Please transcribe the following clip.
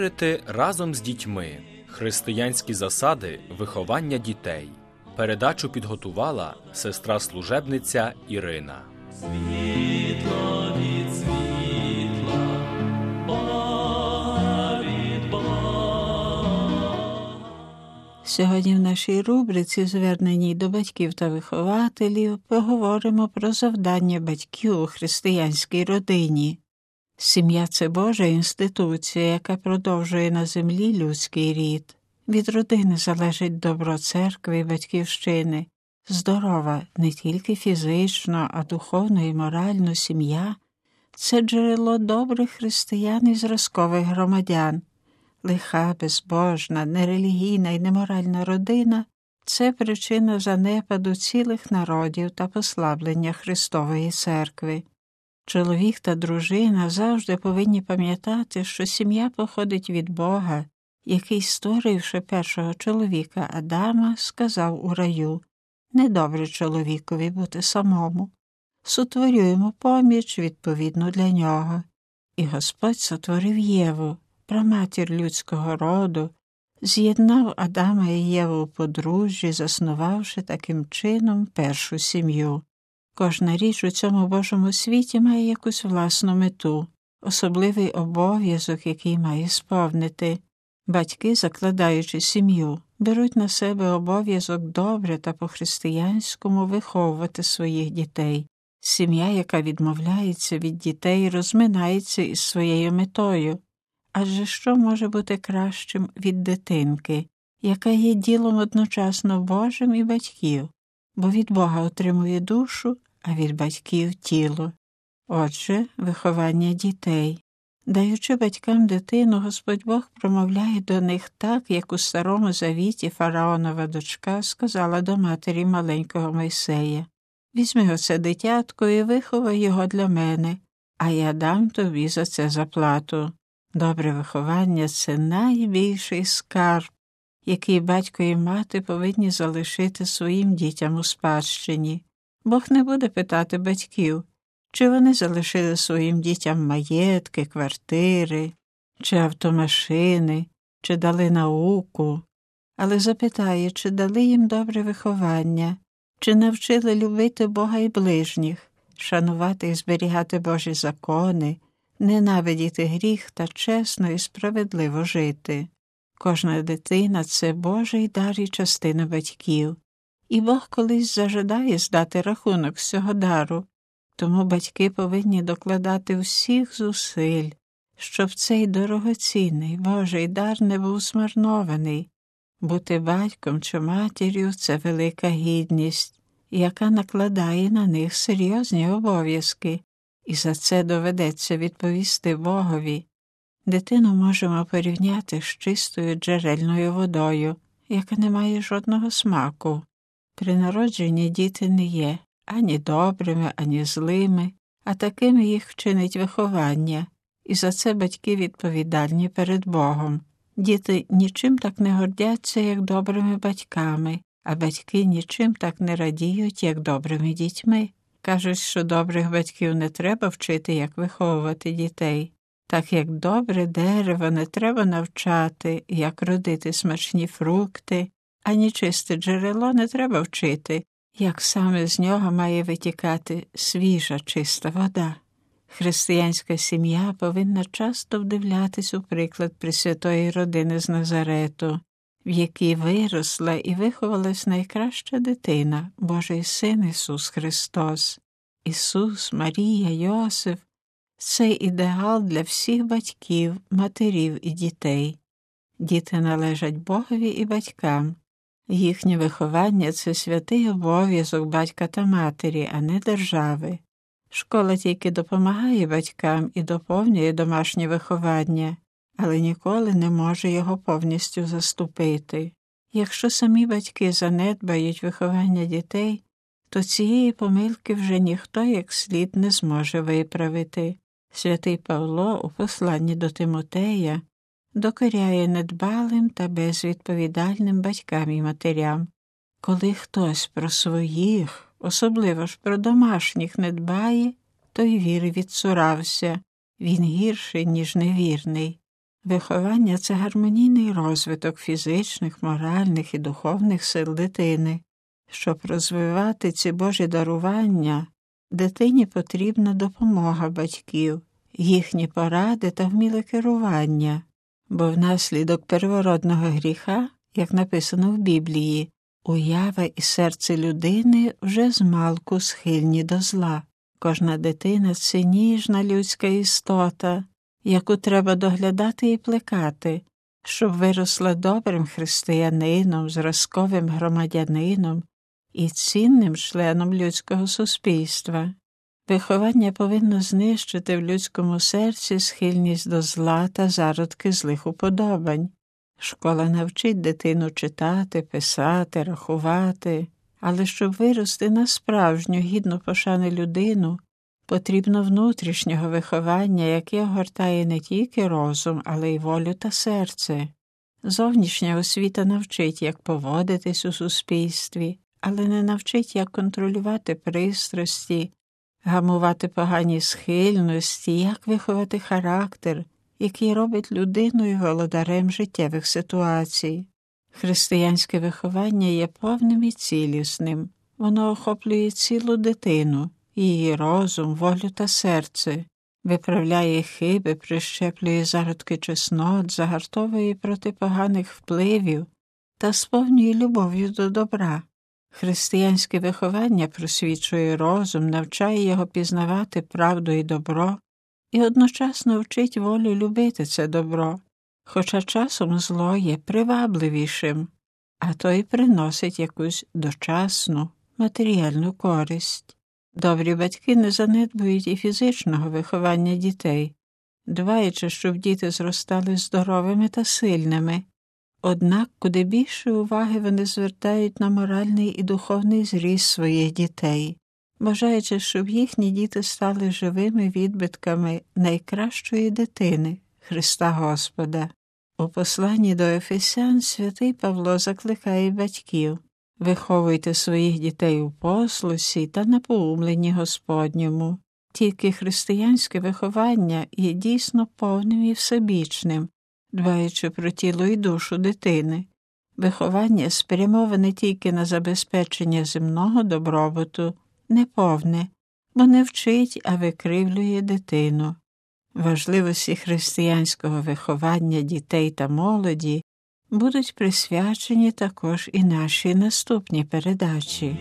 Вірити разом з дітьми. Християнські засади виховання дітей. Передачу підготувала сестра служебниця Ірина. Світло Сьогодні в нашій рубриці, зверненій до батьків та вихователів, поговоримо про завдання батьків у християнській родині. Сім'я це Божа інституція, яка продовжує на землі людський рід. Від родини залежить добро церкви і батьківщини. Здорова не тільки фізично, а духовно і морально сім'я це джерело добрих християн і зразкових громадян. Лиха, безбожна, нерелігійна і неморальна родина це причина занепаду цілих народів та послаблення Христової церкви. Чоловік та дружина завжди повинні пам'ятати, що сім'я походить від Бога, який, створивши першого чоловіка Адама, сказав у раю недобре чоловікові бути самому. Сотворюємо поміч відповідну для нього. І Господь сотворив Єву, праматір людського роду, з'єднав Адама і Єву у подружжі, заснувавши таким чином першу сім'ю. Кожна річ у цьому Божому світі має якусь власну мету, особливий обов'язок, який має сповнити. Батьки, закладаючи сім'ю, беруть на себе обов'язок добре та по-християнському виховувати своїх дітей. Сім'я, яка відмовляється від дітей, розминається із своєю метою. Адже що може бути кращим від дитинки, яка є ділом одночасно Божим і батьків, бо від Бога отримує душу, а від батьків тіло. Отже, виховання дітей. Даючи батькам дитину, Господь Бог промовляє до них так, як у старому завіті фараонова дочка сказала до матері маленького Мойсея Візьми оце дитятко і виховай його для мене, а я дам тобі за це заплату. Добре виховання це найбільший скарб, який батько і мати повинні залишити своїм дітям у спадщині. Бог не буде питати батьків, чи вони залишили своїм дітям маєтки, квартири, чи автомашини, чи дали науку, але запитає, чи дали їм добре виховання, чи навчили любити Бога і ближніх, шанувати і зберігати Божі закони, ненавидіти гріх та чесно і справедливо жити. Кожна дитина це Божий дар і частина батьків, і Бог колись зажадає здати рахунок з цього дару, тому батьки повинні докладати всіх зусиль, щоб цей дорогоцінний Божий дар не був змарнований. Бути батьком чи матір'ю це велика гідність, яка накладає на них серйозні обов'язки, і за це доведеться відповісти Богові. Дитину можемо порівняти з чистою джерельною водою, яка не має жодного смаку. При народженні діти не є ані добрими, ані злими, а такими їх вчинить виховання, і за це батьки відповідальні перед Богом. Діти нічим так не гордяться, як добрими батьками, а батьки нічим так не радіють, як добрими дітьми. Кажуть, що добрих батьків не треба вчити, як виховувати дітей, так як добре дерево не треба навчати, як родити смачні фрукти, ані чисте джерело не треба вчити, як саме з нього має витікати свіжа чиста вода. Християнська сім'я повинна часто вдивлятись у приклад Пресвятої родини з Назарету, в якій виросла і виховалась найкраща дитина, Божий Син Ісус Христос. Ісус, Марія, Йосиф це ідеал для всіх батьків, матерів і дітей. Діти належать Богові і батькам. Їхнє виховання це святий обов'язок батька та матері, а не держави. Школа тільки допомагає батькам і доповнює домашнє виховання, але ніколи не може його повністю заступити. Якщо самі батьки занедбають виховання дітей, то цієї помилки вже ніхто як слід не зможе виправити. Святий Павло у посланні до Тимотея докоряє недбалим та безвідповідальним батькам і матерям. Коли хтось про своїх, особливо ж про домашніх, не дбає, то й віри відсурався, він гірший, ніж невірний. Виховання це гармонійний розвиток фізичних, моральних і духовних сил дитини. Щоб розвивати ці Божі дарування, дитині потрібна допомога батьків, їхні поради та вміле керування, бо внаслідок первородного гріха, як написано в Біблії, уява і серце людини вже змалку схильні до зла. Кожна дитина це ніжна людська істота, яку треба доглядати і плекати, щоб виросла добрим християнином, зразковим громадянином і цінним членом людського суспільства. Виховання повинно знищити в людському серці схильність до зла та зародки злих уподобань. Школа навчить дитину читати, писати, рахувати, але щоб вирости на справжню гідну пошани людину, потрібно внутрішнього виховання, яке огортає не тільки розум, але й волю та серце. Зовнішня освіта навчить, як поводитись у суспільстві, але не навчить, як контролювати пристрасті, гамувати погані схильності, як виховати характер, який робить людиною володарем життєвих ситуацій. Християнське виховання є повним і цілісним, воно охоплює цілу дитину, її розум, волю та серце, виправляє хиби, прищеплює зародки чеснот, загартовує проти поганих впливів та сповнює любов'ю до добра. Християнське виховання просвічує розум, навчає його пізнавати правду і добро, і одночасно вчить волю любити це добро, хоча часом зло є привабливішим, а то й приносить якусь дочасну матеріальну користь. Добрі батьки не занедбують і фізичного виховання дітей, дбаючи, щоб діти зростали здоровими та сильними. Однак куди більше уваги вони звертають на моральний і духовний зріст своїх дітей, бажаючи, щоб їхні діти стали живими відбитками найкращої дитини Христа Господа. У посланні до Ефесян святий Павло закликає батьків виховуйте своїх дітей у послусі та на поумленні Господньому. Тільки християнське виховання є дійсно повним і всебічним, дбаючи про тіло і душу дитини. Виховання спрямоване тільки на забезпечення земного добробуту, неповне, бо не вчить, а викривлює дитину. Важливості християнського виховання дітей та молоді будуть присвячені також і наші наступні передачі.